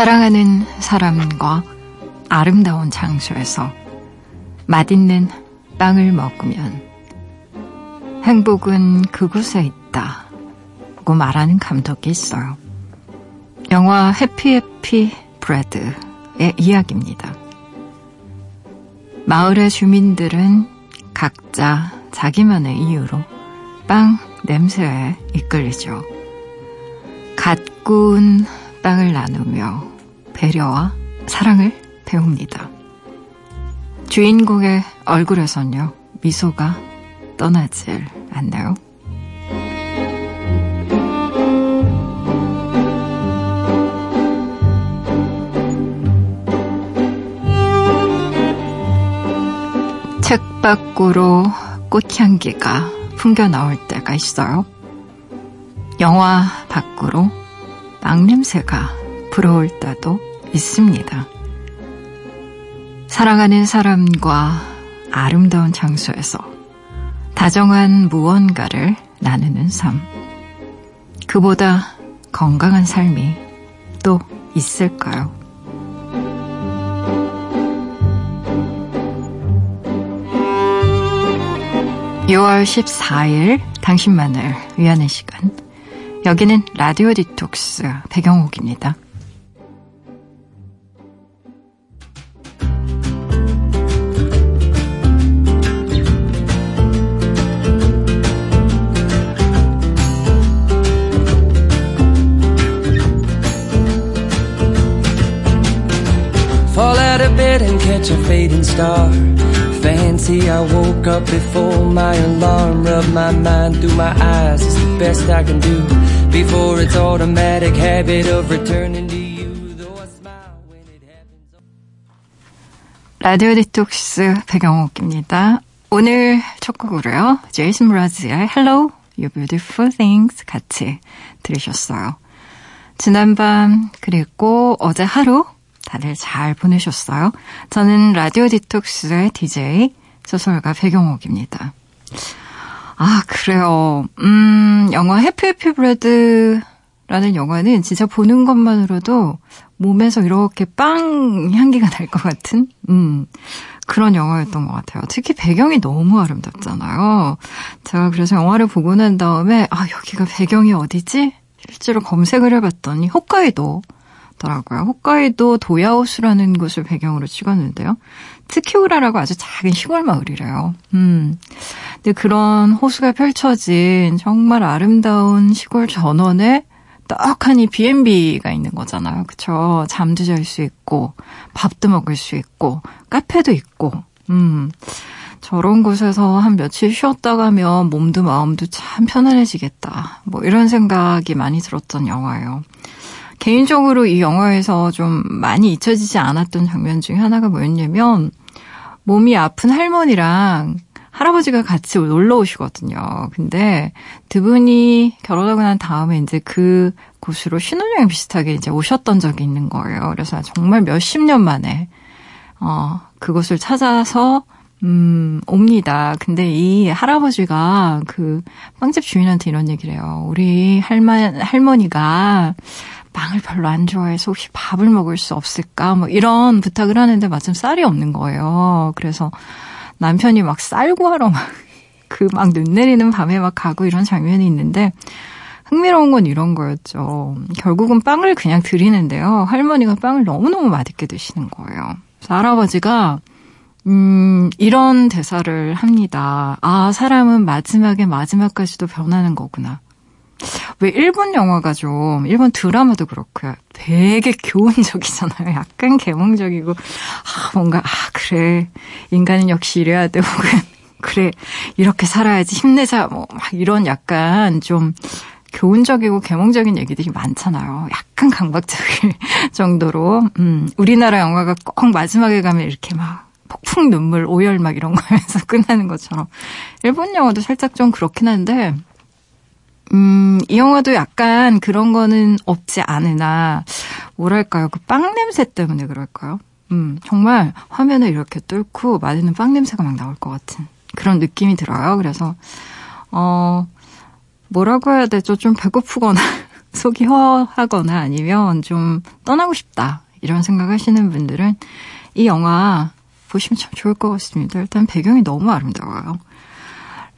사랑하는 사람과 아름다운 장소에서 맛있는 빵을 먹으면 행복은 그곳에 있다 고 말하는 감독이 있어요. 영화 해피해피 브레드의 이야기입니다. 마을의 주민들은 각자 자기만의 이유로 빵 냄새에 이끌리죠. 갓 구운 빵을 나누며 배려와 사랑을 배웁니다. 주인공의 얼굴에선요, 미소가 떠나질 않나요? 책 밖으로 꽃향기가 풍겨 나올 때가 있어요. 영화 밖으로 빵 냄새가 불어올 때도 있습니다. 사랑하는 사람과 아름다운 장소에서 다정한 무언가를 나누는 삶. 그보다 건강한 삶이 또 있을까요? 6월 14일 당신만을 위하는 시간. 여기는 라디오 디톡스 배경옥입니다. Star. Fancy I woke up before my alarm. Rub my mind through my eyes. It's the best I can do before it's automatic habit of returning to you. Though I smile when it happens. 라디오 디톡스 배경옥입니다. 오늘 첫 곡으로요. 제이슨 브라즈의 Hello, You Beautiful Things 같이 들으셨어요. 지난밤 그리고 어제 하루 다들 잘 보내셨어요? 저는 라디오 디톡스의 DJ 소설가 배경옥입니다. 아, 그래요. 음, 영화 해피 해피 브레드라는 영화는 진짜 보는 것만으로도 몸에서 이렇게 빵 향기가 날 것 같은, 음, 그런 영화였던 것 같아요. 특히 배경이 너무 아름답잖아요. 제가 그래서 영화를 보고 난 다음에, 아, 여기가 배경이 어디지? 실제로 검색을 해봤더니, 홋카이도 더라고요. 홋카이도 도야오수라는 곳을 배경으로 찍었는데요. 트키우라라고 아주 작은 시골 마을이래요. 음. 근데 그런 호수가 펼쳐진 정말 아름다운 시골 전원에 떡하니 B&B가 있는 거잖아요. 그쵸? 잠도 잘 수 있고, 밥도 먹을 수 있고, 카페도 있고, 음. 저런 곳에서 한 며칠 쉬었다 가면 몸도 마음도 참 편안해지겠다. 뭐 이런 생각이 많이 들었던 영화예요. 개인적으로 이 영화에서 좀 많이 잊혀지지 않았던 장면 중에 하나가 뭐였냐면 몸이 아픈 할머니랑 할아버지가 같이 놀러 오시거든요. 근데 두 분이 결혼하고 난 다음에 이제 그 곳으로 신혼여행 비슷하게 이제 오셨던 적이 있는 거예요. 그래서 정말 몇십 년 만에 어 그곳을 찾아서 음, 옵니다. 근데 이 할아버지가 그 빵집 주인한테 이런 얘기를 해요. 우리 할머, 할머니가 빵을 별로 안 좋아해서 혹시 밥을 먹을 수 없을까? 뭐 이런 부탁을 하는데 마침 쌀이 없는 거예요. 그래서 남편이 막 쌀 구하러 막 그 막 눈 내리는 밤에 막 가고 이런 장면이 있는데 흥미로운 건 이런 거였죠. 결국은 빵을 그냥 드리는데요. 할머니가 빵을 너무너무 맛있게 드시는 거예요. 그래서 할아버지가 음, 이런 대사를 합니다. 아, 사람은 마지막에 마지막까지도 변하는 거구나. 왜 일본 영화가 좀 일본 드라마도 그렇고요. 되게 교훈적이잖아요. 약간 개몽적이고 아 뭔가 아 그래 인간은 역시 이래야 돼 혹은 그래 이렇게 살아야지 힘내자 뭐 막 이런 약간 좀 교훈적이고 개몽적인 얘기들이 많잖아요. 약간 강박적일 정도로 음 우리나라 영화가 꼭 마지막에 가면 이렇게 막 폭풍 눈물 오열 막 이런 거에서 끝나는 것처럼 일본 영화도 살짝 좀 그렇긴 한데 음, 이 영화도 약간 그런 거는 없지 않으나, 뭐랄까요. 그 빵 냄새 때문에 그럴까요? 음, 정말 화면을 이렇게 뚫고 맛있는 빵 냄새가 막 나올 것 같은 그런 느낌이 들어요. 그래서, 어, 뭐라고 해야 되죠? 좀 배고프거나 속이 허하거나 아니면 좀 떠나고 싶다. 이런 생각 하시는 분들은 이 영화 보시면 참 좋을 것 같습니다. 일단 배경이 너무 아름다워요.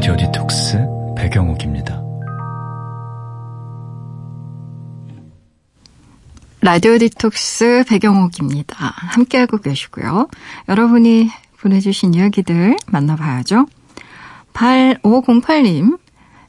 라디오 디톡스 배경옥입니다. 라디오 디톡스 배경옥입니다. 함께하고 계시고요. 여러분이 보내주신 이야기들 만나봐야죠. 8508님,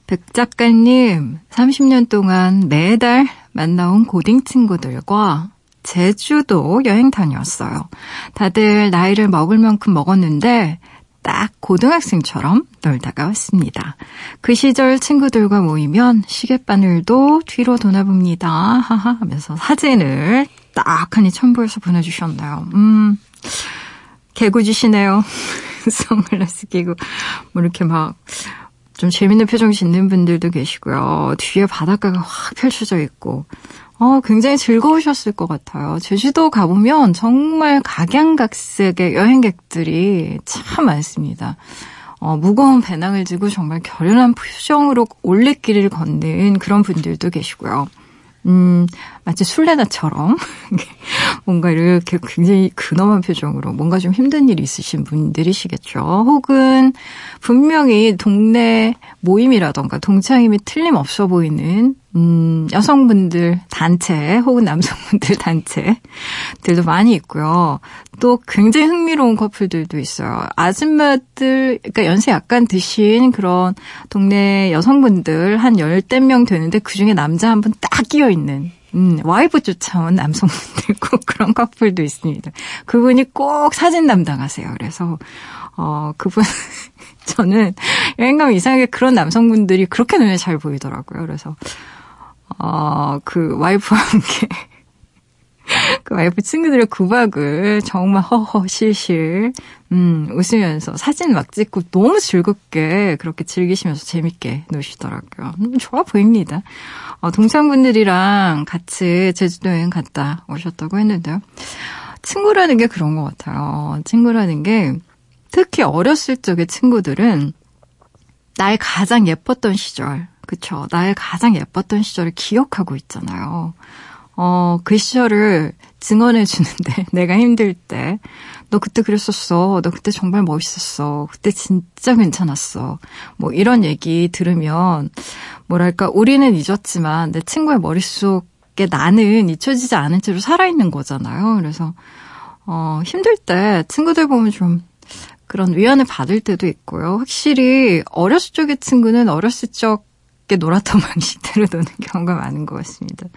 백 작가님, 30년 동안 매달 만나온 고딩 친구들과 제주도 여행 다녀왔어요. 다들 나이를 먹을 만큼 먹었는데 딱 고등학생처럼 놀다가 왔습니다. 그 시절 친구들과 모이면 시계바늘도 뒤로 도나봅니다. 하하 하면서 사진을 딱 하니 첨부해서 보내주셨나요? 음, 개구지시네요. 선글라스 끼고 뭐 이렇게 막 좀 재밌는 표정 짓는 분들도 계시고요. 뒤에 바닷가가 확 펼쳐져 있고 어, 굉장히 즐거우셨을 것 같아요. 제주도 가보면 정말 각양각색의 여행객들이 참 많습니다. 어, 무거운 배낭을 지고 정말 결연한 표정으로 올레길을 걷는 그런 분들도 계시고요. 음, 마치 술래나처럼 뭔가 이렇게 굉장히 근엄한 표정으로 뭔가 좀 힘든 일이 있으신 분들이시겠죠. 혹은 분명히 동네 모임이라던가 동창임이 틀림없어 보이는 음, 여성분들 단체 혹은 남성분들 단체들도 많이 있고요. 또 굉장히 흥미로운 커플들도 있어요. 아줌마들, 그러니까 연세 약간 드신 그런 동네 여성분들 한 열댓 명 되는데 그 중에 남자 한 분 딱 끼어 있는 음, 와이프 쫓아온 남성분들 꼭 그런 커플도 있습니다. 그분이 꼭 사진 담당하세요. 그래서, 어, 그분, 저는 여행 가면 이상하게 그런 남성분들이 그렇게 눈에 잘 보이더라고요. 그래서, 어, 그 와이프와 함께 그 와이프 친구들의 구박을 정말 허허 실실 음, 웃으면서 사진 막 찍고 너무 즐겁게 그렇게 즐기시면서 재밌게 노시더라고요. 음, 좋아 보입니다. 어, 동창분들이랑 같이 제주도 여행 갔다 오셨다고 했는데요. 친구라는 게 그런 것 같아요. 친구라는 게 특히 어렸을 적의 친구들은 나의 가장 예뻤던 시절, 그쵸. 나의 가장 예뻤던 시절을 기억하고 있잖아요. 어, 그 시절을 증언해 주는데, 내가 힘들 때, 너 그때 그랬었어. 너 그때 정말 멋있었어. 그때 진짜 괜찮았어. 뭐 이런 얘기 들으면, 뭐랄까, 우리는 잊었지만, 내 친구의 머릿속에 나는 잊혀지지 않은 채로 살아있는 거잖아요. 그래서, 어, 힘들 때 친구들 보면 좀 그런 위안을 받을 때도 있고요. 확실히 어렸을 적의 친구는 어렸을 적 즐겁게 놀았던 방식대로 노는 경우가 많은 것 같습니다.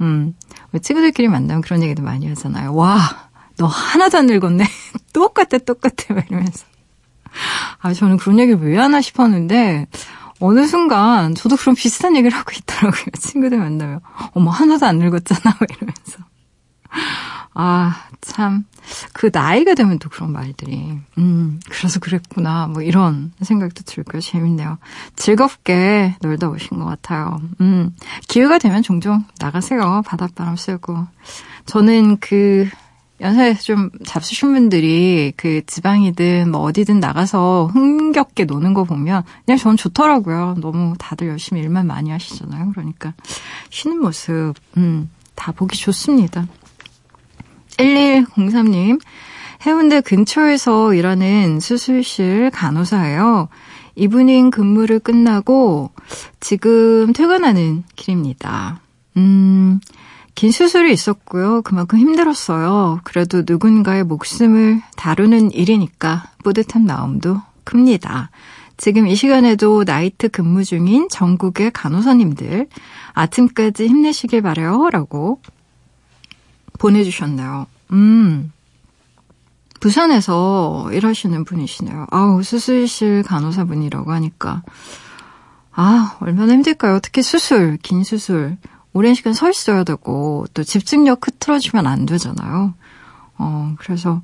음, 친구들끼리 만나면 그런 얘기도 많이 하잖아요. 와, 너 하나도 안 늙었네. 똑같아, 똑같아. 막 이러면서. 아, 저는 그런 얘기를 왜 하나 싶었는데, 어느 순간 저도 그런 비슷한 얘기를 하고 있더라고요. 친구들 만나면. 어머, 하나도 안 늙었잖아. 막 이러면서. 아, 참. 그 나이가 되면 또 그런 말들이. 음, 그래서 그랬구나. 뭐 이런 생각도 들고요. 재밌네요. 즐겁게 놀다 오신 것 같아요. 음, 기회가 되면 종종 나가세요. 바닷바람 쐬고. 저는 그, 연세 좀 잡수신 분들이 그 지방이든 뭐 어디든 나가서 흥겹게 노는 거 보면 그냥 저는 좋더라고요. 너무 다들 열심히 일만 많이 하시잖아요. 그러니까 쉬는 모습, 음, 다 보기 좋습니다. 1103님, 해운대 근처에서 일하는 수술실 간호사예요. Evening 근무를 끝나고 지금 퇴근하는 길입니다. 음, 긴 수술이 있었고요. 그만큼 힘들었어요. 그래도 누군가의 목숨을 다루는 일이니까 뿌듯한 마음도 큽니다. 지금 이 시간에도 night 근무 중인 전국의 간호사님들 아침까지 힘내시길 바래요. 라고 보내주셨네요. 음. 부산에서 일하시는 분이시네요. 아우, 수술실 간호사분이라고 하니까. 아, 얼마나 힘들까요? 특히 수술, 긴 수술. 오랜 시간 서 있어야 되고, 또 집중력 흐트러지면 안 되잖아요. 어, 그래서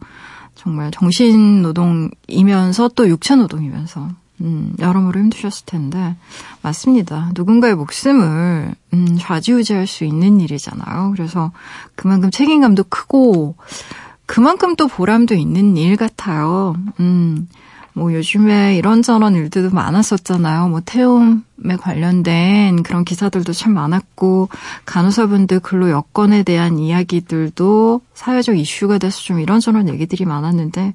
정말 정신 노동이면서 또 육체 노동이면서, 음, 여러모로 힘드셨을 텐데, 맞습니다. 누군가의 목숨을, 음, 좌지우지할 수 있는 일이잖아요. 그래서 그만큼 책임감도 크고, 그만큼 또 보람도 있는 일 같아요. 음, 뭐 요즘에 이런저런 일들도 많았었잖아요. 뭐 태움에 관련된 그런 기사들도 참 많았고, 간호사분들 근로 여건에 대한 이야기들도 사회적 이슈가 돼서 좀 이런저런 얘기들이 많았는데,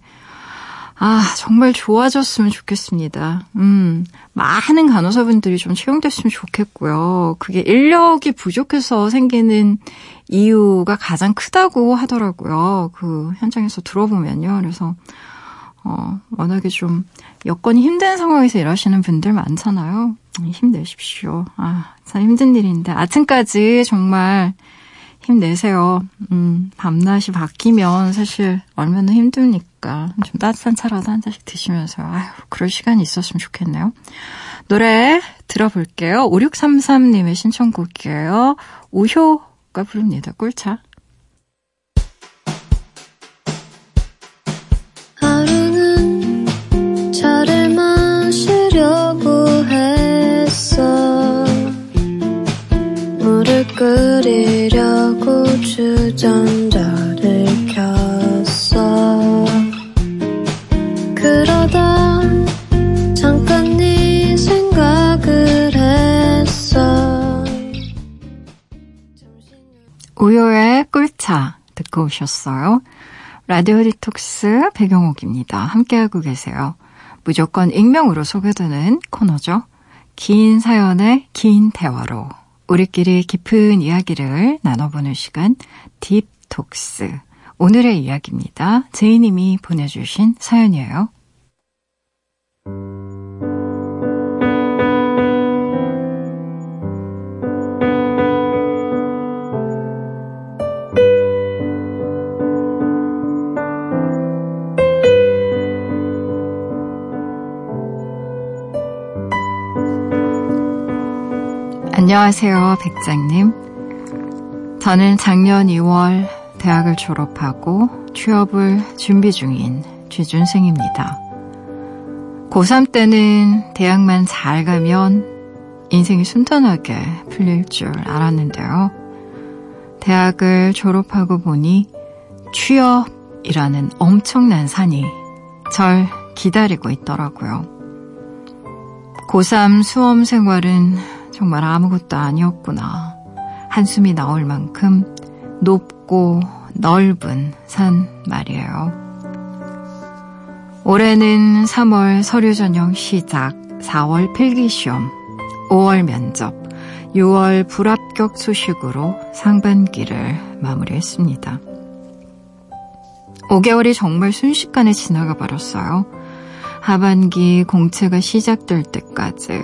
아, 정말 좋아졌으면 좋겠습니다. 음, 많은 간호사분들이 좀 채용됐으면 좋겠고요. 그게 인력이 부족해서 생기는 이유가 가장 크다고 하더라고요. 그 현장에서 들어보면요. 그래서, 어, 워낙에 좀 여건이 힘든 상황에서 일하시는 분들 많잖아요. 힘내십시오. 아, 참 힘든 일인데. 아침까지 정말 힘내세요. 음, 밤낮이 바뀌면 사실 얼마나 힘듭니까. 좀 따뜻한 차라도 한 잔씩 드시면서, 아유, 그럴 시간이 있었으면 좋겠네요. 노래 들어볼게요. 5633님의 신청곡이에요. 우효가 부릅니다. 꿀차. 끓이려고 주 잠깐 네 꿀차 듣고 오셨어요. 라디오 디톡스 배경옥입니다. 함께하고 계세요. 무조건 익명으로 소개되는 코너죠. 긴 사연의 긴 대화로 우리끼리 깊은 이야기를 나눠보는 시간 딥톡스. 오늘의 이야기입니다. 제이님이 보내주신 사연이에요. 안녕하세요, 백장님. 저는 작년 2월 대학을 졸업하고 취업을 준비 중인 취준생입니다. 고3 때는 대학만 잘 가면 인생이 순탄하게 풀릴 줄 알았는데요. 대학을 졸업하고 보니 취업이라는 엄청난 산이 절 기다리고 있더라고요. 고3 수험 생활은 정말 아무것도 아니었구나. 한숨이 나올 만큼 높고 넓은 산 말이에요. 올해는 3월 서류 전형 시작, 4월 필기 시험, 5월 면접, 6월 불합격 소식으로 상반기를 마무리했습니다. 5개월이 정말 순식간에 지나가 버렸어요. 하반기 공채가 시작될 때까지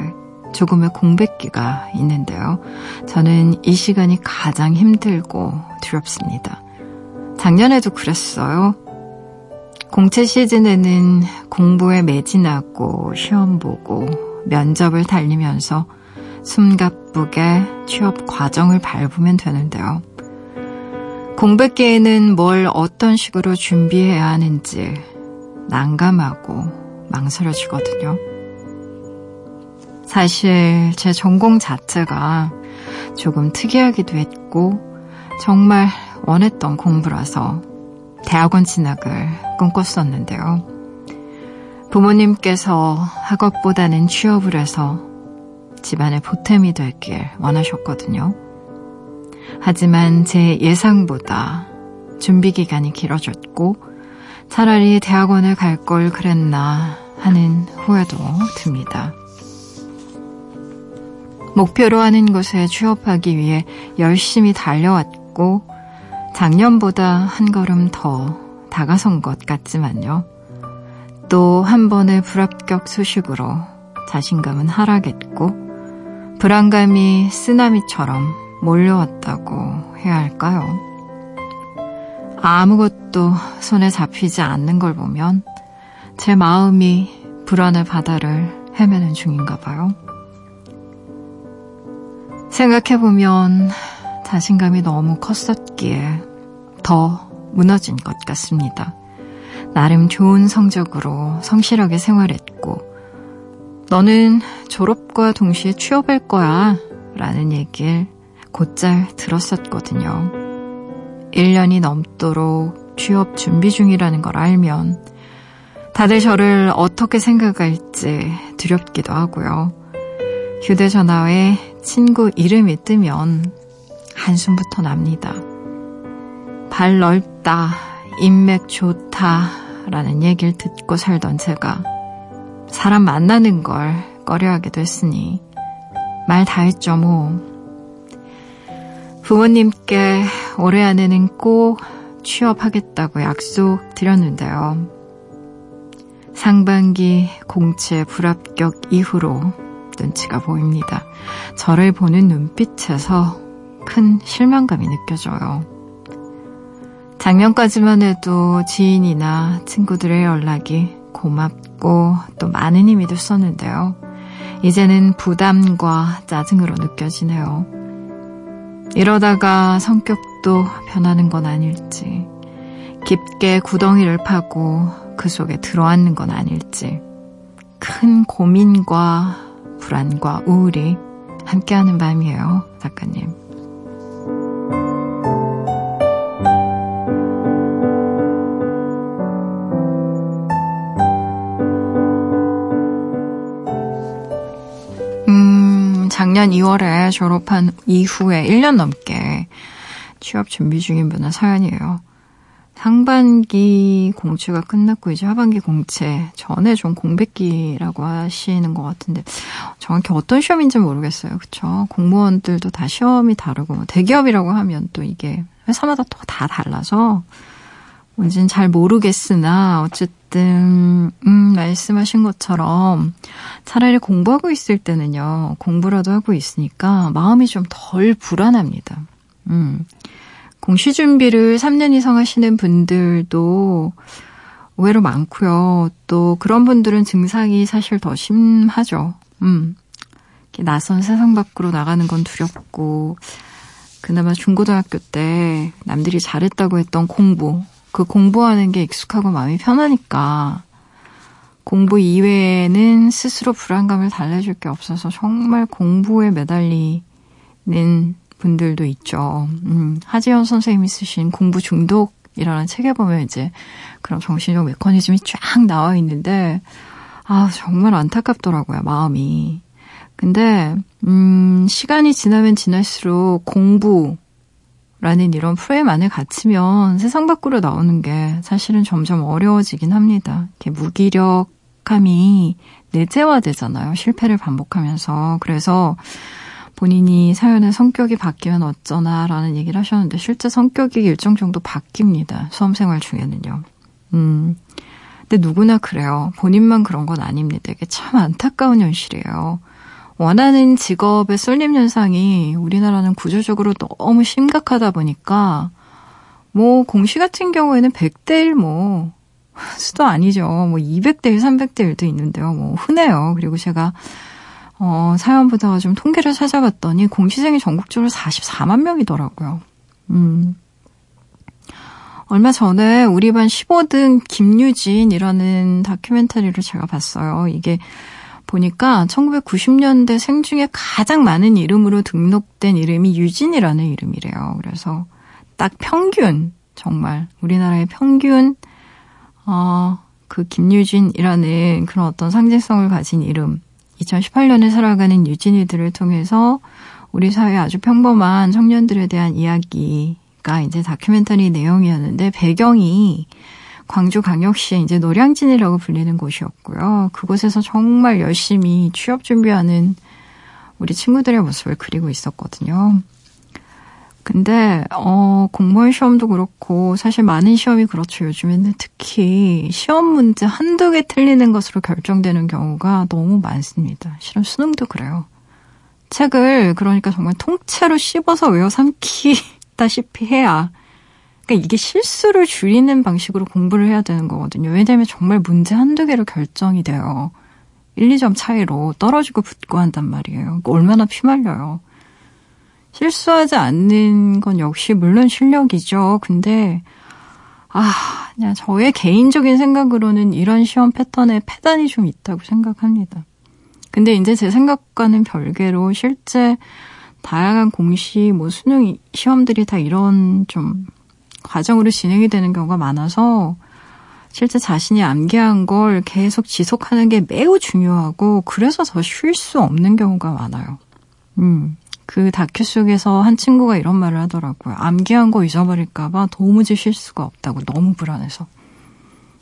조금의 공백기가 있는데요. 저는 이 시간이 가장 힘들고 두렵습니다. 작년에도 그랬어요. 공채 시즌에는 공부에 매진하고 시험 보고 면접을 달리면서 숨가쁘게 취업 과정을 밟으면 되는데요. 공백기에는 뭘 어떤 식으로 준비해야 하는지 난감하고 망설여지거든요. 사실 제 전공 자체가 조금 특이하기도 했고 정말 원했던 공부라서 대학원 진학을 꿈꿨었는데요. 부모님께서 학업보다는 취업을 해서 집안의 보탬이 되길 원하셨거든요. 하지만 제 예상보다 준비 기간이 길어졌고 차라리 대학원을 갈 걸 그랬나 하는 후회도 듭니다. 목표로 하는 곳에 취업하기 위해 열심히 달려왔고 작년보다 한 걸음 더 다가선 것 같지만요. 또 한 번의 불합격 소식으로 자신감은 하락했고 불안감이 쓰나미처럼 몰려왔다고 해야 할까요? 아무것도 손에 잡히지 않는 걸 보면 제 마음이 불안의 바다를 헤매는 중인가 봐요. 생각해보면 자신감이 너무 컸었기에 더 무너진 것 같습니다. 나름 좋은 성적으로 성실하게 생활했고, 너는 졸업과 동시에 취업할 거야. 라는 얘기를 곧잘 들었었거든요. 1년이 넘도록 취업 준비 중이라는 걸 알면 다들 저를 어떻게 생각할지 두렵기도 하고요. 휴대전화에 친구 이름이 뜨면 한숨부터 납니다. 발 넓다, 인맥 좋다, 라는 얘기를 듣고 살던 제가 사람 만나는 걸 꺼려하기도 했으니 말 다 했죠, 뭐. 부모님께 올해 안에는 꼭 취업하겠다고 약속 드렸는데요. 상반기 공채 불합격 이후로 눈치가 보입니다. 저를 보는 눈빛에서 큰 실망감이 느껴져요. 작년까지만 해도 지인이나 친구들의 연락이 고맙고 또 많은 힘이 됐었는데요. 이제는 부담과 짜증으로 느껴지네요. 이러다가 성격도 변하는 건 아닐지, 깊게 구덩이를 파고 그 속에 들어앉는 건 아닐지, 큰 고민과 불안과 우울이 함께하는 밤이에요, 작가님. 음, 작년 2월에 졸업한 이후에 1년 넘게 취업 준비 중인 분의 사연이에요. 상반기 공채가 끝났고 이제 하반기 공채 전에 좀 공백기라고 하시는 것 같은데 정확히 어떤 시험인지 모르겠어요. 그쵸? 공무원들도 다 시험이 다르고 뭐 대기업이라고 하면 또 이게 회사마다 또 다 달라서 뭔지는 잘 모르겠으나 어쨌든 음, 말씀하신 것처럼 차라리 공부하고 있을 때는요 공부라도 하고 있으니까 마음이 좀 덜 불안합니다. 음. 공시 준비를 3년 이상 하시는 분들도 의외로 많고요. 또 그런 분들은 증상이 사실 더 심하죠. 음. 낯선 세상 밖으로 나가는 건 두렵고 그나마 중고등학교 때 남들이 잘했다고 했던 공부 그 공부하는 게 익숙하고 마음이 편하니까 공부 이외에는 스스로 불안감을 달래줄 게 없어서 정말 공부에 매달리는 분들도 있죠. 음, 하지연 선생님이 쓰신 공부 중독이라는 책에 보면 이제 그런 정신적 메커니즘이 쫙 나와 있는데, 아, 정말 안타깝더라고요, 마음이. 근데, 음, 시간이 지나면 지날수록 공부, 라는 이런 프레임 안에 갇히면 세상 밖으로 나오는 게 사실은 점점 어려워지긴 합니다. 이렇게 무기력함이 내재화되잖아요. 실패를 반복하면서. 그래서 본인이 사연의 성격이 바뀌면 어쩌나라는 얘기를 하셨는데 실제 성격이 일정 정도 바뀝니다. 수험 생활 중에는요. 음. 근데 누구나 그래요. 본인만 그런 건 아닙니다. 이게 참 안타까운 현실이에요. 원하는 직업의 쏠림 현상이 우리나라는 구조적으로 너무 심각하다 보니까 뭐 공시 같은 경우에는 100대 1 뭐 수도 아니죠. 뭐 200대 1, 300대 1도 있는데요. 뭐 흔해요. 그리고 제가 어, 사연 보다가 좀 통계를 찾아봤더니 공시생이 전국적으로 44만 명이더라고요. 음. 얼마 전에 우리 반 15등 김유진이라는 다큐멘터리를 제가 봤어요. 이게 보니까 1990년대 생 중에 가장 많은 이름으로 등록된 이름이 유진이라는 이름이래요. 그래서 딱 평균, 정말 우리나라의 평균, 어, 그 김유진이라는 그런 어떤 상징성을 가진 이름, 2018년에 살아가는 유진이들을 통해서 우리 사회 아주 평범한 청년들에 대한 이야기가 이제 다큐멘터리 내용이었는데 배경이 광주광역시의 이제 노량진이라고 불리는 곳이었고요. 그곳에서 정말 열심히 취업 준비하는 우리 친구들의 모습을 그리고 있었거든요. 근데 어 공무원 시험도 그렇고 사실 많은 시험이 그렇죠. 요즘에는 특히 시험 문제 한두 개 틀리는 것으로 결정되는 경우가 너무 많습니다. 실은 수능도 그래요. 책을 그러니까 정말 통째로 씹어서 외워 삼키다시피 해야 그러니까 이게 실수를 줄이는 방식으로 공부를 해야 되는 거거든요. 왜냐하면 정말 문제 한두 개로 결정이 돼요. 1, 2점 차이로 떨어지고 붙고 한단 말이에요. 얼마나 피말려요. 실수하지 않는 건 역시 물론 실력이죠. 근데 아, 그냥 저의 개인적인 생각으로는 이런 시험 패턴에 패단이 좀 있다고 생각합니다. 근데 이제 제 생각과는 별개로 실제 다양한 공시, 뭐 수능 시험들이 다 이런 좀 과정으로 진행이 되는 경우가 많아서 실제 자신이 암기한 걸 계속 지속하는 게 매우 중요하고 그래서 더 쉴 수 없는 경우가 많아요. 음. 그 다큐 속에서 한 친구가 이런 말을 하더라고요. 암기한 거 잊어버릴까봐 도무지 쉴 수가 없다고 너무 불안해서.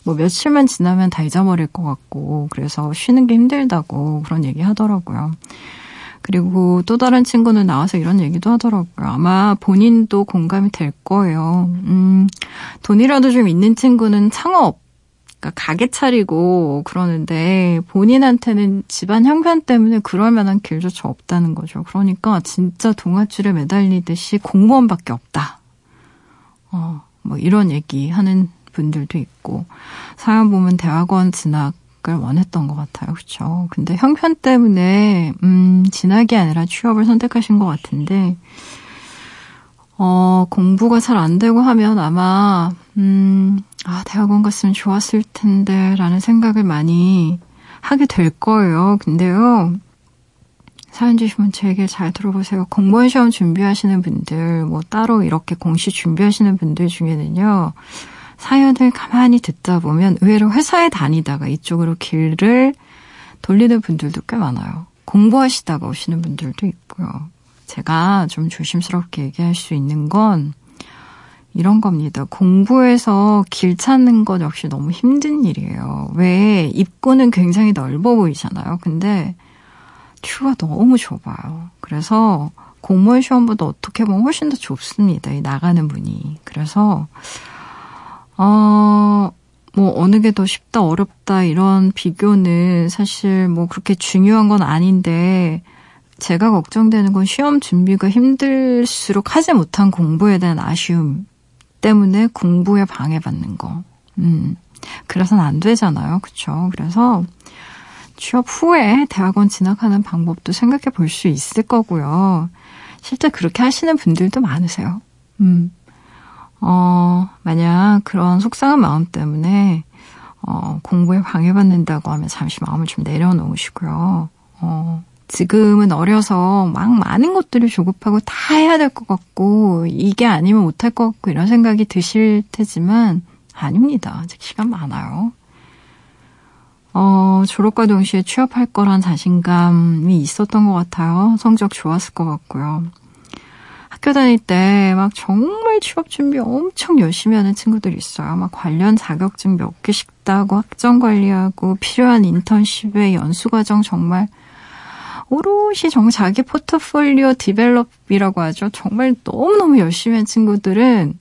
뭐 며칠만 지나면 다 잊어버릴 것 같고 그래서 쉬는 게 힘들다고 그런 얘기 하더라고요. 그리고 또 다른 친구는 나와서 이런 얘기도 하더라고요. 아마 본인도 공감이 될 거예요. 음, 돈이라도 좀 있는 친구는 창업, 그러니까 가게 차리고 그러는데 본인한테는 집안 형편 때문에 그럴 만한 길조차 없다는 거죠. 그러니까 진짜 동아줄에 매달리듯이 공무원밖에 없다. 어, 뭐 이런 얘기 하는 분들도 있고 사연 보면 대학원 진학 을 원했던 것 같아요. 그렇죠? 근데 형편 때문에 음, 진학이 아니라 취업을 선택하신 것 같은데 어, 공부가 잘 안 되고 하면 아마 음, 아, 대학원 갔으면 좋았을 텐데 라는 생각을 많이 하게 될 거예요. 근데요. 사연 주시면 제 얘기를 잘 들어보세요. 공무원 시험 준비하시는 분들, 뭐 따로 이렇게 공시 준비하시는 분들 중에는요. 사연을 가만히 듣다 보면 의외로 회사에 다니다가 이쪽으로 길을 돌리는 분들도 꽤 많아요. 공부하시다가 오시는 분들도 있고요. 제가 좀 조심스럽게 얘기할 수 있는 건 이런 겁니다. 공부해서 길 찾는 것 역시 너무 힘든 일이에요. 왜 입구는 굉장히 넓어 보이잖아요. 근데 큐가 너무 좁아요. 그래서 공무원 시험보다 어떻게 보면 훨씬 더 좁습니다. 이 나가는 분이. 그래서 어, 뭐 어느 게 더 쉽다 어렵다 이런 비교는 사실 뭐 그렇게 중요한 건 아닌데 제가 걱정되는 건 시험 준비가 힘들수록 하지 못한 공부에 대한 아쉬움 때문에 공부에 방해받는 거. 음. 그래서는 안 되잖아요. 그쵸? 그래서 취업 후에 대학원 진학하는 방법도 생각해 볼 수 있을 거고요. 실제 그렇게 하시는 분들도 많으세요. 음. 어, 만약 그런 속상한 마음 때문에 어, 공부에 방해받는다고 하면 잠시 마음을 좀 내려놓으시고요. 어, 지금은 어려서 막 많은 것들을 조급하고 다 해야 될 것 같고 이게 아니면 못할 것 같고 이런 생각이 드실 테지만 아닙니다. 아직 시간 많아요. 어, 졸업과 동시에 취업할 거란 자신감이 있었던 것 같아요. 성적 좋았을 것 같고요. 학교 다닐 때 막 정말 취업 준비 엄청 열심히 하는 친구들이 있어요. 막 관련 자격증 몇 개씩 따고 학점 관리하고 필요한 인턴십에 연수 과정 정말 오롯이 정 자기 포트폴리오 디벨롭이라고 하죠. 정말 너무너무 열심히 한 친구들은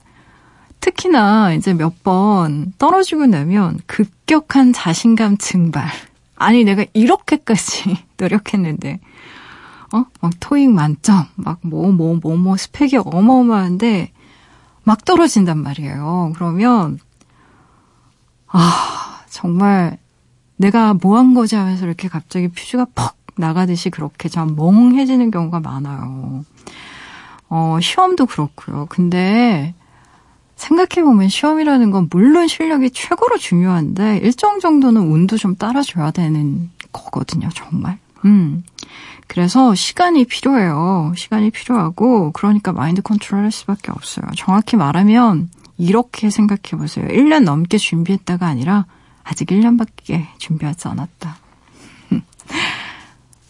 특히나 이제 몇 번 떨어지고 나면 급격한 자신감 증발. 아니, 내가 이렇게까지 노력했는데, 어? 막 토익 만점, 막 뭐, 뭐, 뭐, 뭐, 스펙이 어마어마한데, 막 떨어진단 말이에요. 그러면, 아, 정말, 내가 뭐 한 거지 하면서 이렇게 갑자기 퓨즈가 퍽 나가듯이 그렇게 좀 멍해지는 경우가 많아요. 어, 시험도 그렇고요. 근데, 생각해보면 시험이라는 건 물론 실력이 최고로 중요한데, 일정 정도는 운도 좀 따라줘야 되는 거거든요, 정말. 음. 그래서 시간이 필요해요. 시간이 필요하고 그러니까 마인드 컨트롤 할 수밖에 없어요. 정확히 말하면 이렇게 생각해 보세요. 1년 넘게 준비했다가 아니라 아직 1년밖에 준비하지 않았다.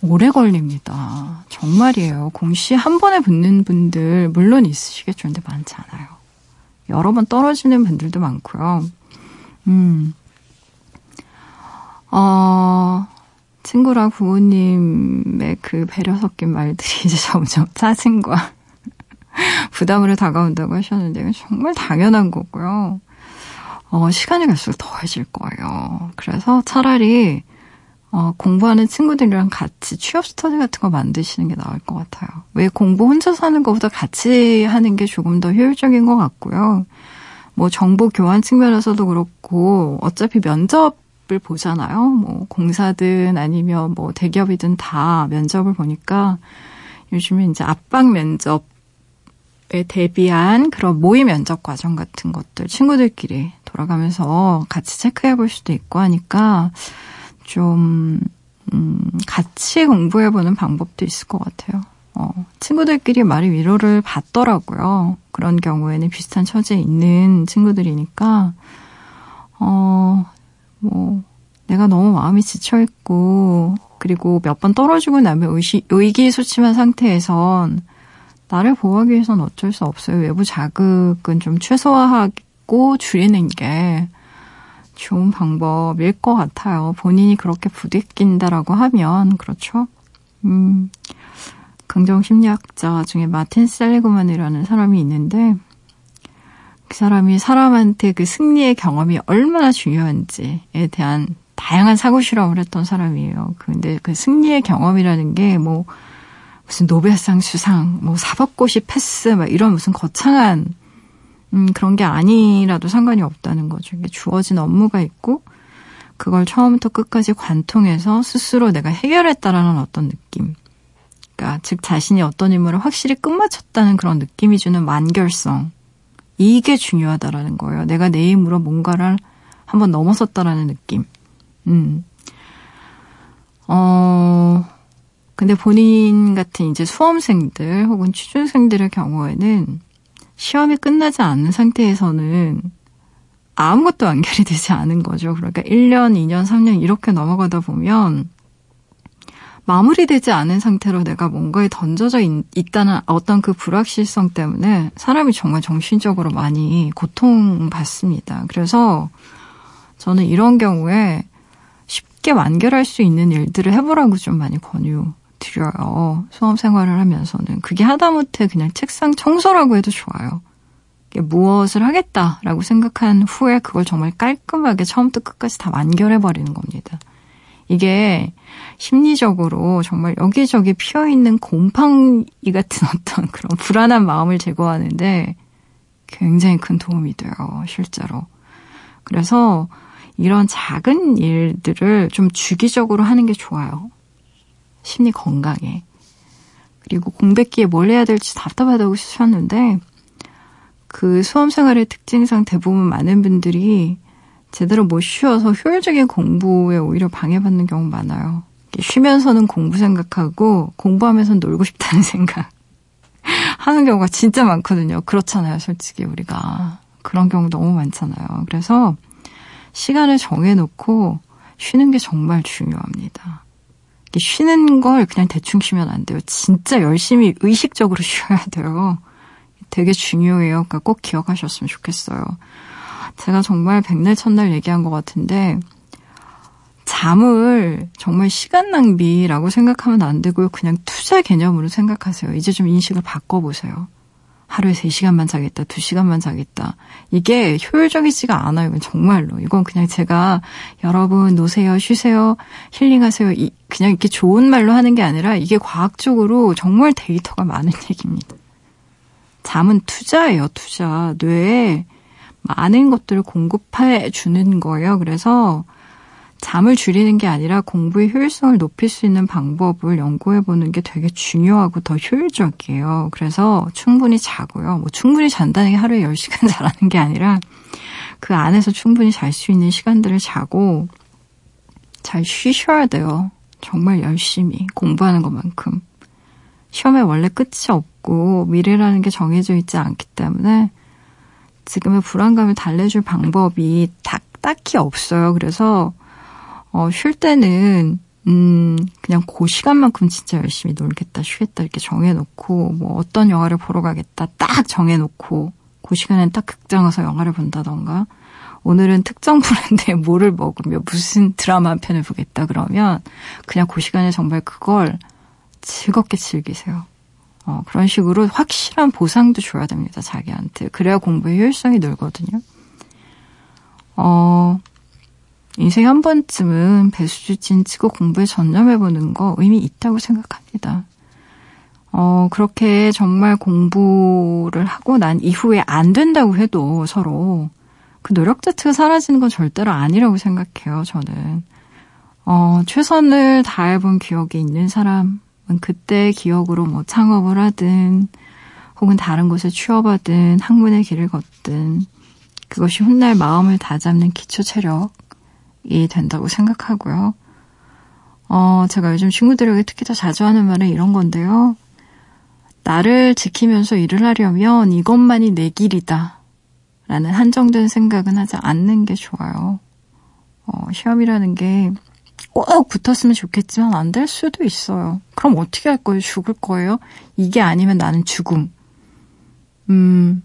오래 걸립니다. 정말이에요. 공시 한 번에 붙는 분들 물론 있으시겠죠. 근데 많지 않아요. 여러 번 떨어지는 분들도 많고요. 음. 어, 친구랑 부모님의 그 배려 섞인 말들이 이제 점점 짜증과 부담으로 다가온다고 하셨는데 정말 당연한 거고요. 어, 시간이 갈수록 더해질 거예요. 그래서 차라리 어, 공부하는 친구들이랑 같이 취업 스터디 같은 거 만드시는 게 나을 것 같아요. 왜 공부 혼자서 하는 것보다 같이 하는 게 조금 더 효율적인 것 같고요. 뭐 정보 교환 측면에서도 그렇고 어차피 면접을 보잖아요. 뭐 공사든 아니면 뭐 대기업이든 다 면접을 보니까 요즘에 이제 압박 면접 에 대비한 그런 모의 면접 과정 같은 것들 친구들끼리 돌아가면서 같이 체크해 볼 수도 있고 하니까 좀, 음, 같이 공부해보는 방법도 있을 것 같아요. 어, 친구들끼리 말이 위로를 받더라고요. 그런 경우에는 비슷한 처지에 있는 친구들이니까, 어, 뭐, 내가 너무 마음이 지쳐있고, 그리고 몇 번 떨어지고 나면 의시, 의기소침한 상태에선 나를 보호하기 위해선 어쩔 수 없어요. 외부 자극은 좀 최소화하고 줄이는 게 좋은 방법일 것 같아요. 본인이 그렇게 부대낀다라고 하면, 그렇죠? 음, 긍정 심리학자 중에 마틴 셀리그만이라는 사람이 있는데, 그 사람이 사람한테 그 승리의 경험이 얼마나 중요한지에 대한 다양한 사고 실험을 했던 사람이에요. 근데 그 승리의 경험이라는 게 뭐, 무슨 노벨상 수상, 뭐 사법고시 패스, 막 이런 무슨 거창한 음, 그런 게 아니라도 상관이 없다는 거죠. 이게 주어진 업무가 있고, 그걸 처음부터 끝까지 관통해서 스스로 내가 해결했다라는 어떤 느낌. 그러니까, 즉, 자신이 어떤 임무를 확실히 끝마쳤다는 그런 느낌이 주는 만결성. 이게 중요하다라는 거예요. 내가 내 힘으로 뭔가를 한번 넘어섰다라는 느낌. 음. 어, 근데 본인 같은 이제 수험생들 혹은 취준생들의 경우에는 시험이 끝나지 않은 상태에서는 아무것도 연결이 되지 않은 거죠. 그러니까 1년, 2년, 3년 이렇게 넘어가다 보면 마무리되지 않은 상태로 내가 뭔가에 던져져 있, 다는 어떤 그 불확실성 때문에 사람이 정말 정신적으로 많이 고통받습니다. 그래서 저는 이런 경우에 쉽게 완결할 수 있는 일들을 해보라고 좀 많이 권유 드려요. 수험 생활을 하면서는. 그게 하다못해 그냥 책상 청소라고 해도 좋아요. 무엇을 하겠다라고 생각한 후에 그걸 정말 깔끔하게 처음부터 끝까지 다 완결해버리는 겁니다. 이게 심리적으로 정말 여기저기 피어있는 곰팡이 같은 어떤 그런 불안한 마음을 제거하는데 굉장히 큰 도움이 돼요, 실제로. 그래서 이런 작은 일들을 좀 주기적으로 하는 게 좋아요. 심리 건강에. 그리고 공백기에 뭘 해야 될지 답답하다고 하셨는데, 그 수험 생활의 특징상 대부분 많은 분들이 제대로 못 쉬어서 효율적인 공부에 오히려 방해받는 경우 많아요. 쉬면서는 공부 생각하고 공부하면서 놀고 싶다는 생각 하는 경우가 진짜 많거든요. 그렇잖아요, 솔직히 우리가. 그런 경우 너무 많잖아요. 그래서 시간을 정해놓고 쉬는 게 정말 중요합니다. 쉬는 걸 그냥 대충 쉬면 안 돼요. 진짜 열심히 의식적으로 쉬어야 돼요. 되게 중요해요. 그러니까 꼭 기억하셨으면 좋겠어요. 제가 정말 백날 첫날 얘기한 것 같은데 잠을 정말 시간 낭비라고 생각하면 안 되고요. 그냥 투자 개념으로 생각하세요. 이제 좀 인식을 바꿔보세요. 하루에 3시간만 자겠다, 2시간만 자겠다. 이게 효율적이지가 않아요. 정말로. 이건 그냥 제가 여러분 노세요, 쉬세요, 힐링하세요. 이, 그냥 이렇게 좋은 말로 하는 게 아니라 이게 과학적으로 정말 데이터가 많은 얘기입니다. 잠은 투자예요, 투자. 뇌에 많은 것들을 공급해 주는 거예요. 그래서 잠을 줄이는 게 아니라 공부의 효율성을 높일 수 있는 방법을 연구해 보는 게 되게 중요하고 더 효율적이에요. 그래서 충분히 자고요. 뭐 충분히 잔다는 게 하루에 10시간 자라는 게 아니라 그 안에서 충분히 잘 수 있는 시간들을 자고 잘 쉬셔야 돼요. 정말 열심히 공부하는 것만큼. 시험에 원래 끝이 없고 미래라는 게 정해져 있지 않기 때문에 지금의 불안감을 달래줄 방법이 딱, 딱히 없어요. 그래서 어, 쉴 때는 음, 그냥 그 시간만큼 진짜 열심히 놀겠다, 쉬겠다 이렇게 정해놓고 뭐 어떤 영화를 보러 가겠다 딱 정해놓고 그 시간엔 딱 극장 가서 영화를 본다던가 오늘은 특정 브랜드의 뭐를 먹으며 무슨 드라마 한 편을 보겠다 그러면 그냥 그 시간에 정말 그걸 즐겁게 즐기세요. 어, 그런 식으로 확실한 보상도 줘야 됩니다, 자기한테. 그래야 공부의 효율성이 늘거든요. 어, 인생 한 번쯤은 배수주진 치고 공부에 전념해보는 거 의미 있다고 생각합니다. 어, 그렇게 정말 공부를 하고 난 이후에 안 된다고 해도 서로 그 노력 자체가 사라지는 건 절대로 아니라고 생각해요, 저는. 어, 최선을 다해본 기억이 있는 사람은 그때 기억으로 뭐 창업을 하든 혹은 다른 곳에 취업하든 학문의 길을 걷든 그것이 훗날 마음을 다잡는 기초 체력 이 된다고 생각하고요. 어, 제가 요즘 친구들에게 특히 더 자주 하는 말은 이런 건데요. 나를 지키면서 일을 하려면 이것만이 내 길이다. 라는 한정된 생각은 하지 않는 게 좋아요. 어, 시험이라는 게 꼭 붙었으면 좋겠지만 안 될 수도 있어요. 그럼 어떻게 할 거예요? 죽을 거예요? 이게 아니면 나는 죽음. 음,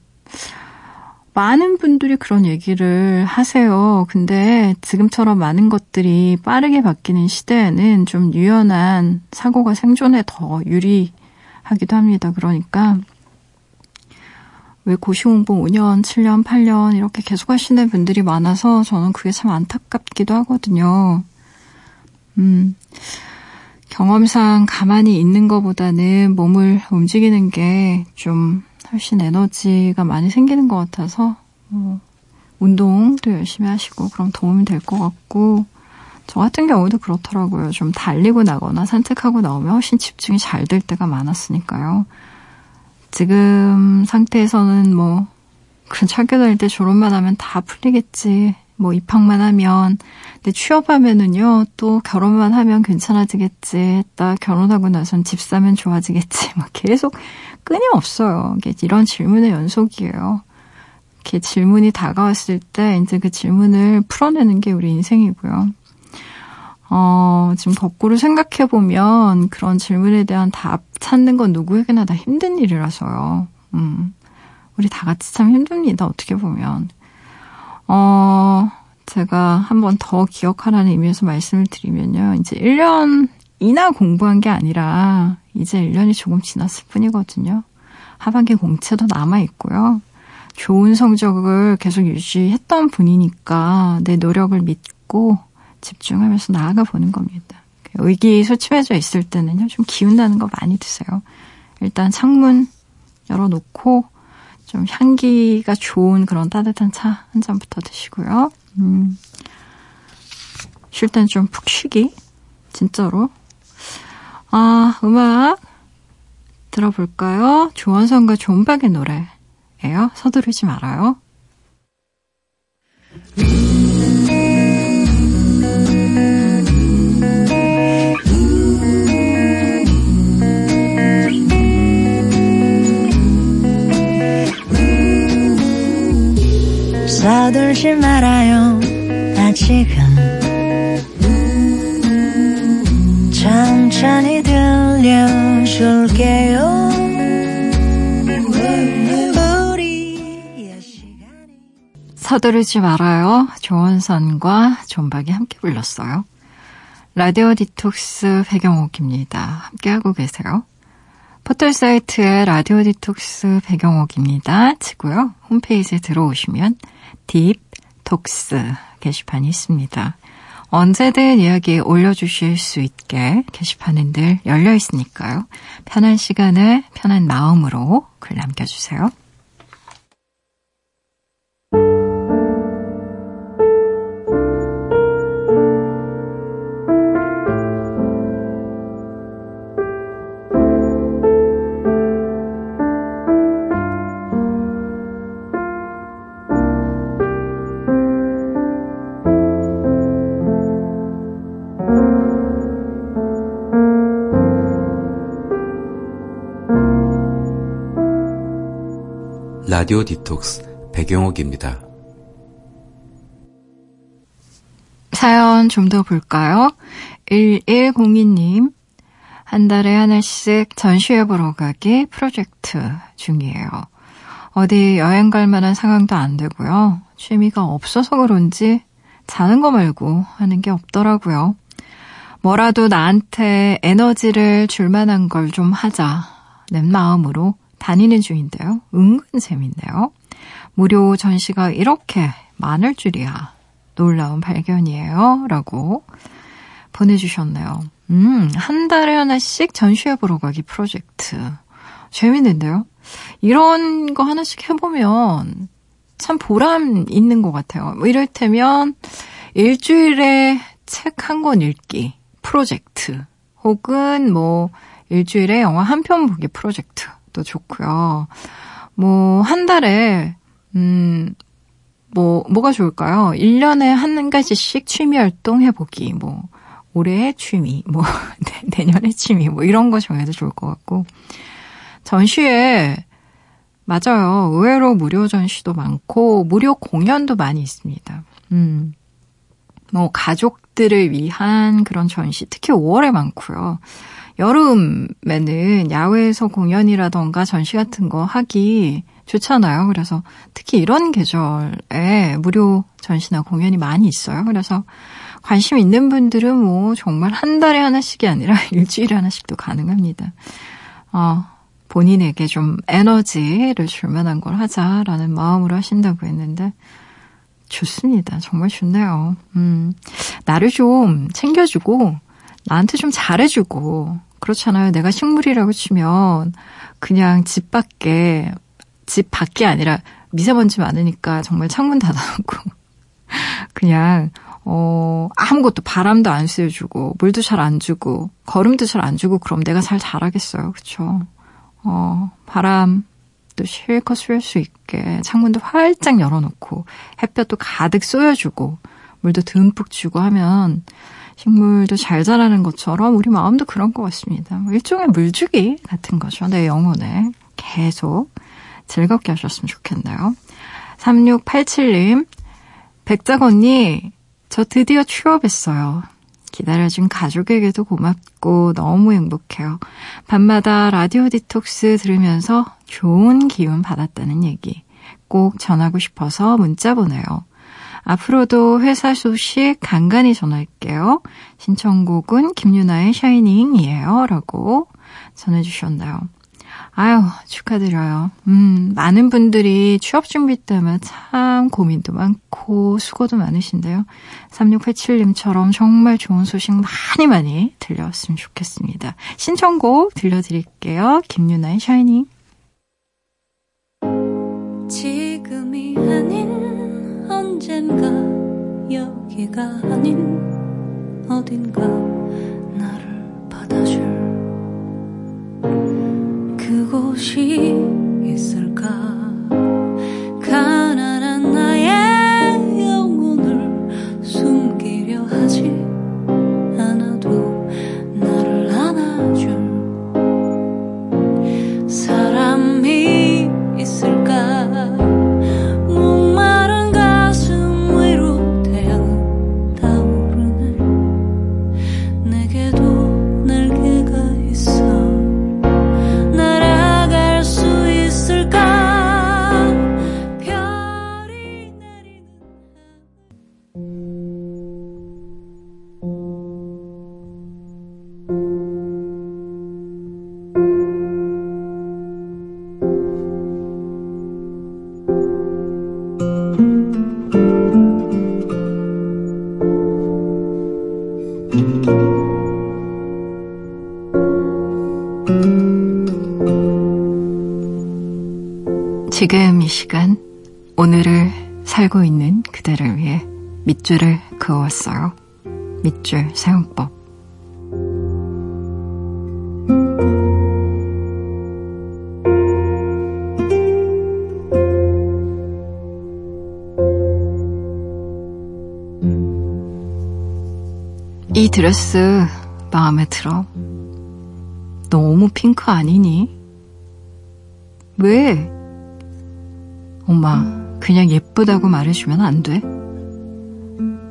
많은 분들이 그런 얘기를 하세요. 근데 지금처럼 많은 것들이 빠르게 바뀌는 시대에는 좀 유연한 사고가 생존에 더 유리하기도 합니다. 그러니까 왜 고시공부 5년, 7년, 8년 이렇게 계속 하시는 분들이 많아서 저는 그게 참 안타깝기도 하거든요. 음, 경험상 가만히 있는 것보다는 몸을 움직이는 게 좀 훨씬 에너지가 많이 생기는 것 같아서, 뭐, 운동도 열심히 하시고, 그럼 도움이 될 것 같고, 저 같은 경우도 그렇더라고요. 좀 달리고 나거나 산책하고 나오면 훨씬 집중이 잘 될 때가 많았으니까요. 지금 상태에서는 뭐, 그런 학교 다닐 때 졸업만 하면 다 풀리겠지. 뭐 입학만 하면. 근데 취업하면은요, 또 결혼만 하면 괜찮아지겠지. 딱 결혼하고 나선 집 사면 좋아지겠지. 막 계속 끊임없어요. 이런 질문의 연속이에요. 이렇게 질문이 다가왔을 때 이제 그 질문을 풀어내는 게 우리 인생이고요. 어, 지금 거꾸로 생각해보면 그런 질문에 대한 답 찾는 건 누구에게나 다 힘든 일이라서요. 음, 우리 다 같이 참 힘듭니다. 어떻게 보면. 어, 제가 한 번 더 기억하라는 의미에서 말씀을 드리면요. 이제 1년이나 공부한 게 아니라 이제 1년이 조금 지났을 뿐이거든요. 하반기 공채도 남아있고요. 좋은 성적을 계속 유지했던 분이니까 내 노력을 믿고 집중하면서 나아가 보는 겁니다. 의기소침해져 있을 때는요, 좀 기운 나는 거 많이 드세요. 일단 창문 열어놓고 좀 향기가 좋은 그런 따뜻한 차 한 잔부터 드시고요. 음, 쉴 땐 좀 푹 쉬기. 진짜로. 아, 음악 들어볼까요? 조원성과 존박의 노래예요. 서두르지 말아요. 서둘지 말아요 아직은 천천히 들려줄게요 서두르지 말아요. 조원선과 존박이 함께 불렀어요. 라디오 디톡스 배경옥입니다. 함께하고 계세요. 포털 사이트에 라디오 디톡스 배경옥입니다. 치고요. 홈페이지에 들어오시면 딥톡스 게시판이 있습니다. 언제든 이야기 올려주실 수 있게 게시판은 늘 열려 있으니까요. 편한 시간에 편한 마음으로 글 남겨주세요. 라디오 디톡스 배경옥입니다. 사연 좀 더 볼까요? 1102님, 한 달에 하나씩 전시회 보러 가기 프로젝트 중이에요. 어디 여행 갈 만한 상황도 안 되고요. 취미가 없어서 그런지 자는 거 말고 하는 게 없더라고요. 뭐라도 나한테 에너지를 줄 만한 걸 좀 하자 는 마음으로 다니는 중인데요. 은근 재밌네요. 무료 전시가 이렇게 많을 줄이야. 놀라운 발견이에요. 라고 보내주셨네요. 음, 한 달에 하나씩 전시해보러 가기 프로젝트. 재밌는데요? 이런 거 하나씩 해보면 참 보람 있는 것 같아요. 뭐 이를테면 일주일에 책 한 권 읽기 프로젝트 혹은 뭐 일주일에 영화 한 편 보기 프로젝트 도 좋고요. 뭐 한 달에 음 뭐, 뭐가 좋을까요? 1년에 한 가지씩 취미 활동 해보기, 뭐, 올해의 취미, 뭐, 내년의 취미, 뭐, 이런 거 정해도 좋을 것 같고. 전시회, 맞아요. 의외로 무료 전시도 많고, 무료 공연도 많이 있습니다. 음. 뭐, 가족들을 위한 그런 전시, 특히 5월에 많고요. 여름에는 야외에서 공연이라던가 전시 같은 거 하기 좋잖아요. 그래서 특히 이런 계절에 무료 전시나 공연이 많이 있어요. 그래서 관심 있는 분들은 뭐 정말 한 달에 하나씩이 아니라 일주일에 하나씩도 가능합니다. 어, 본인에게 좀 에너지를 줄 만한 걸 하자라는 마음으로 하신다고 했는데 좋습니다. 정말 좋네요. 음, 나를 좀 챙겨주고 나한테 좀 잘해주고 그렇잖아요. 내가 식물이라고 치면 그냥 집 밖에 집 밖이 아니라 미세먼지 많으니까 정말 창문 닫아놓고 그냥 어 아무것도 바람도 안 쐬주고 물도 잘 안 주고 걸음도 잘 안 주고 그럼 내가 잘 자라겠어요. 그렇죠? 어 바람도 실컷 쐴수 있게 창문도 활짝 열어놓고 햇볕도 가득 쏘여주고 물도 듬뿍 주고 하면 식물도 잘 자라는 것처럼 우리 마음도 그런 것 같습니다. 뭐 일종의 물주기 같은 거죠. 내 영혼에 계속 즐겁게 하셨으면 좋겠네요. 3687님, 백작 언니, 저 드디어 취업했어요. 기다려준 가족에게도 고맙고 너무 행복해요. 밤마다 라디오 디톡스 들으면서 좋은 기운 받았다는 얘기 꼭 전하고 싶어서 문자 보내요. 앞으로도 회사 소식 간간히 전할게요. 신청곡은 김유나의 샤이닝이에요. 라고 전해주셨나요? 아유, 축하드려요. 음, 많은 분들이 취업 준비 때문에 참 고민도 많고 수고도 많으신데요. 3687님처럼 정말 좋은 소식 많이 많이 들려왔으면 좋겠습니다. 신청곡 들려드릴게요. 김유나의 샤이닝. 지금이 아닌 언젠가 여기가 아닌 어딘가 나를 받아줄 그곳이 있을까 살고 있는 그대를 위해 밑줄을 그어왔어요. 밑줄 사용법. 이 드레스 마음에 들어. 너무 핑크 아니니? 왜? 엄마, 그냥 예 쁘다고 말해주면 안 돼?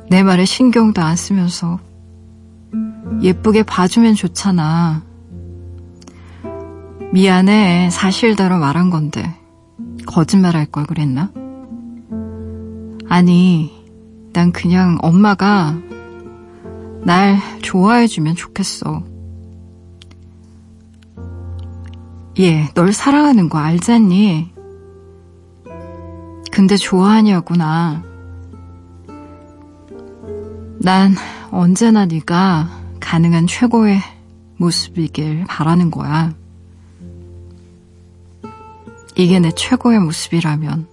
내 말에 신경도 안 쓰면서 예쁘게 봐주면 좋잖아. 미안해, 사실대로 말한 건데. 거짓말 할 걸 그랬나? 아니, 난 그냥 엄마가 날 좋아해주면 좋겠어. 예, 널 사랑하는 거 알잖니? 근데 좋아하냐구나. 난 언제나 네가 가능한 최고의 모습이길 바라는 거야. 이게 내 최고의 모습이라면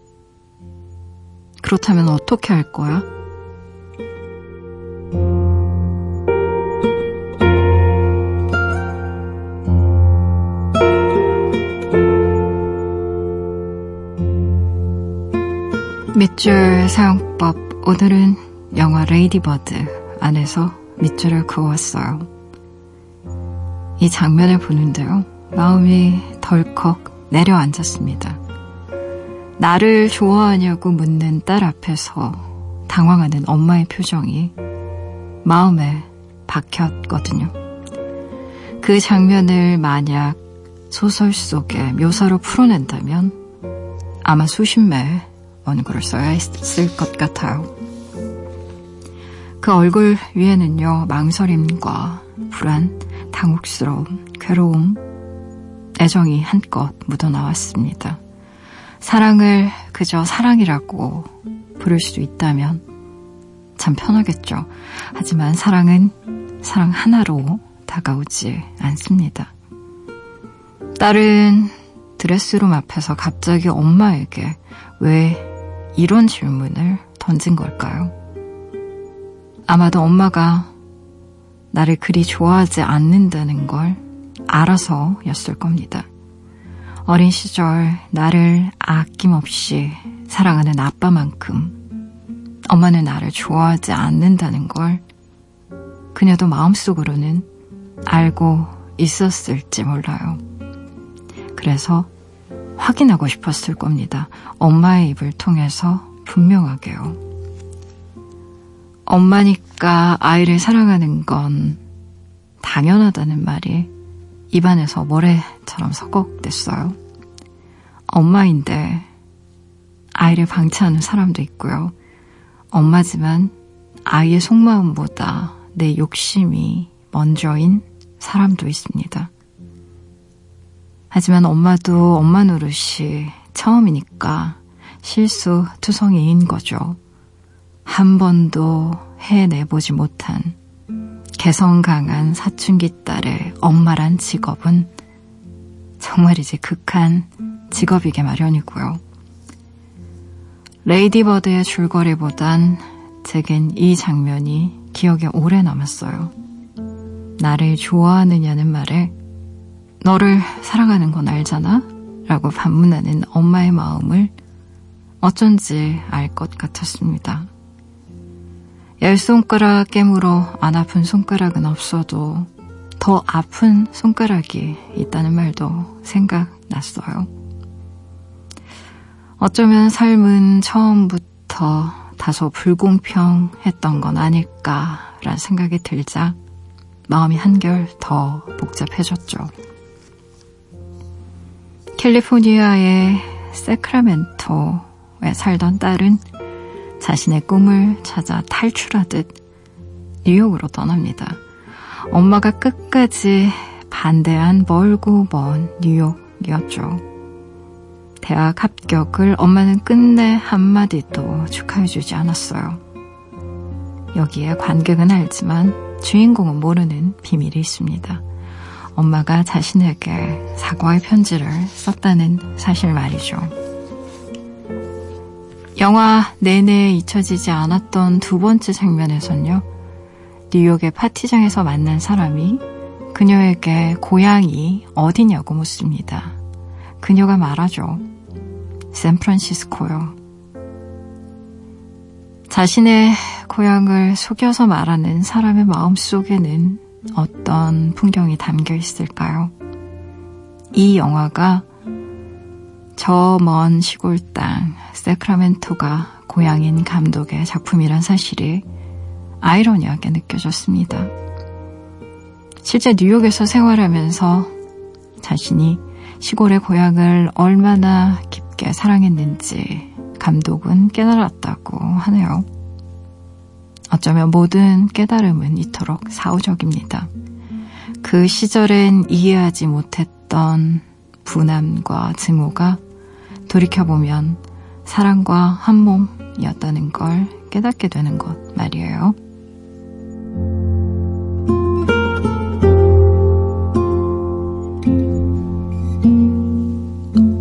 그렇다면 어떻게 할 거야? 밑줄 사용법 오늘은 영화 Lady Bird 안에서 밑줄을 그었어요. 이 장면을 보는데요. 마음이 덜컥 내려앉았습니다. 나를 좋아하냐고 묻는 딸 앞에서 당황하는 엄마의 표정이 마음에 박혔거든요. 그 장면을 만약 소설 속에 묘사로 풀어낸다면 아마 수십 매의 원고를 써야 했을 것 같아요. 그 얼굴 위에는요, 망설임과 불안, 당혹스러움, 괴로움, 애정이 한껏 묻어나왔습니다. 사랑을 그저 사랑이라고 부를 수 있다면 참 편하겠죠. 하지만 사랑은 사랑 하나로 다가오지 않습니다. 딸은 드레스룸 앞에서 갑자기 엄마에게 왜 이런 질문을 던진 걸까요? 아마도 엄마가 나를 그리 좋아하지 않는다는 걸 알아서였을 겁니다. 어린 시절 나를 아낌없이 사랑하는 아빠만큼 엄마는 나를 좋아하지 않는다는 걸 그녀도 마음속으로는 알고 있었을지 몰라요. 그래서 확인하고 싶었을 겁니다. 엄마의 입을 통해서 분명하게요. 엄마니까 아이를 사랑하는 건 당연하다는 말이 입안에서 모래처럼 서걱댔어요. 엄마인데 아이를 방치하는 사람도 있고요. 엄마지만 아이의 속마음보다 내 욕심이 먼저인 사람도 있습니다. 하지만 엄마도 엄마 노릇이 처음이니까 실수 투성이인 거죠. 한 번도 해내보지 못한 개성 강한 사춘기 딸의 엄마란 직업은 정말이지 극한 직업이게 마련이고요. Lady Bird의 줄거리보단 제겐 이 장면이 기억에 오래 남았어요. 나를 좋아하느냐는 말에 너를 사랑하는 건 알잖아? 라고 반문하는 엄마의 마음을 어쩐지 알 것 같았습니다. 열 손가락 깨물어 안 아픈 손가락은 없어도 더 아픈 손가락이 있다는 말도 생각났어요. 어쩌면 삶은 처음부터 다소 불공평했던 건 아닐까라는 생각이 들자 마음이 한결 더 복잡해졌죠. 캘리포니아의 세크라멘토에 살던 딸은 자신의 꿈을 찾아 탈출하듯 뉴욕으로 떠납니다. 엄마가 끝까지 반대한 멀고 먼 뉴욕이었죠. 대학 합격을 엄마는 끝내 한마디도 축하해주지 않았어요. 여기에 관객은 알지만 주인공은 모르는 비밀이 있습니다. 엄마가 자신에게 사과의 편지를 썼다는 사실 말이죠. 영화 내내 잊혀지지 않았던 두 번째 장면에선요, 뉴욕의 파티장에서 만난 사람이 그녀에게 고향이 어디냐고 묻습니다. 그녀가 말하죠. 샌프란시스코요. 자신의 고향을 속여서 말하는 사람의 마음 속에는 어떤 풍경이 담겨 있을까요? 이 영화가 저 먼 시골 땅 세크라멘토가 고향인 감독의 작품이란 사실이 아이러니하게 느껴졌습니다. 실제 뉴욕에서 생활하면서 자신이 시골의 고향을 얼마나 깊게 사랑했는지 감독은 깨달았다고 하네요. 어쩌면 모든 깨달음은 이토록 사후적입니다. 그 시절엔 이해하지 못했던 분함과 증오가 돌이켜보면 사랑과 한 몸이었다는 걸 깨닫게 되는 것 말이에요.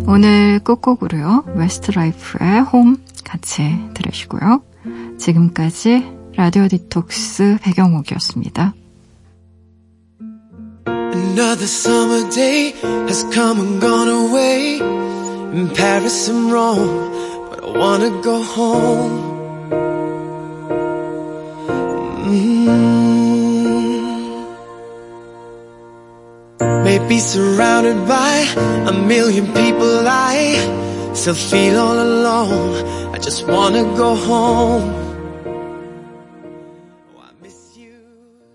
오늘 끝곡으로요. 웨스트라이프의 홈 같이 들으시고요. 지금까지 라디오 디톡스 배경옥이었습니다. Another summer day has come and gone away. In Paris and Rome, but I wanna go home. Mm. Maybe surrounded by a million people, I still feel all alone. I just wanna go home.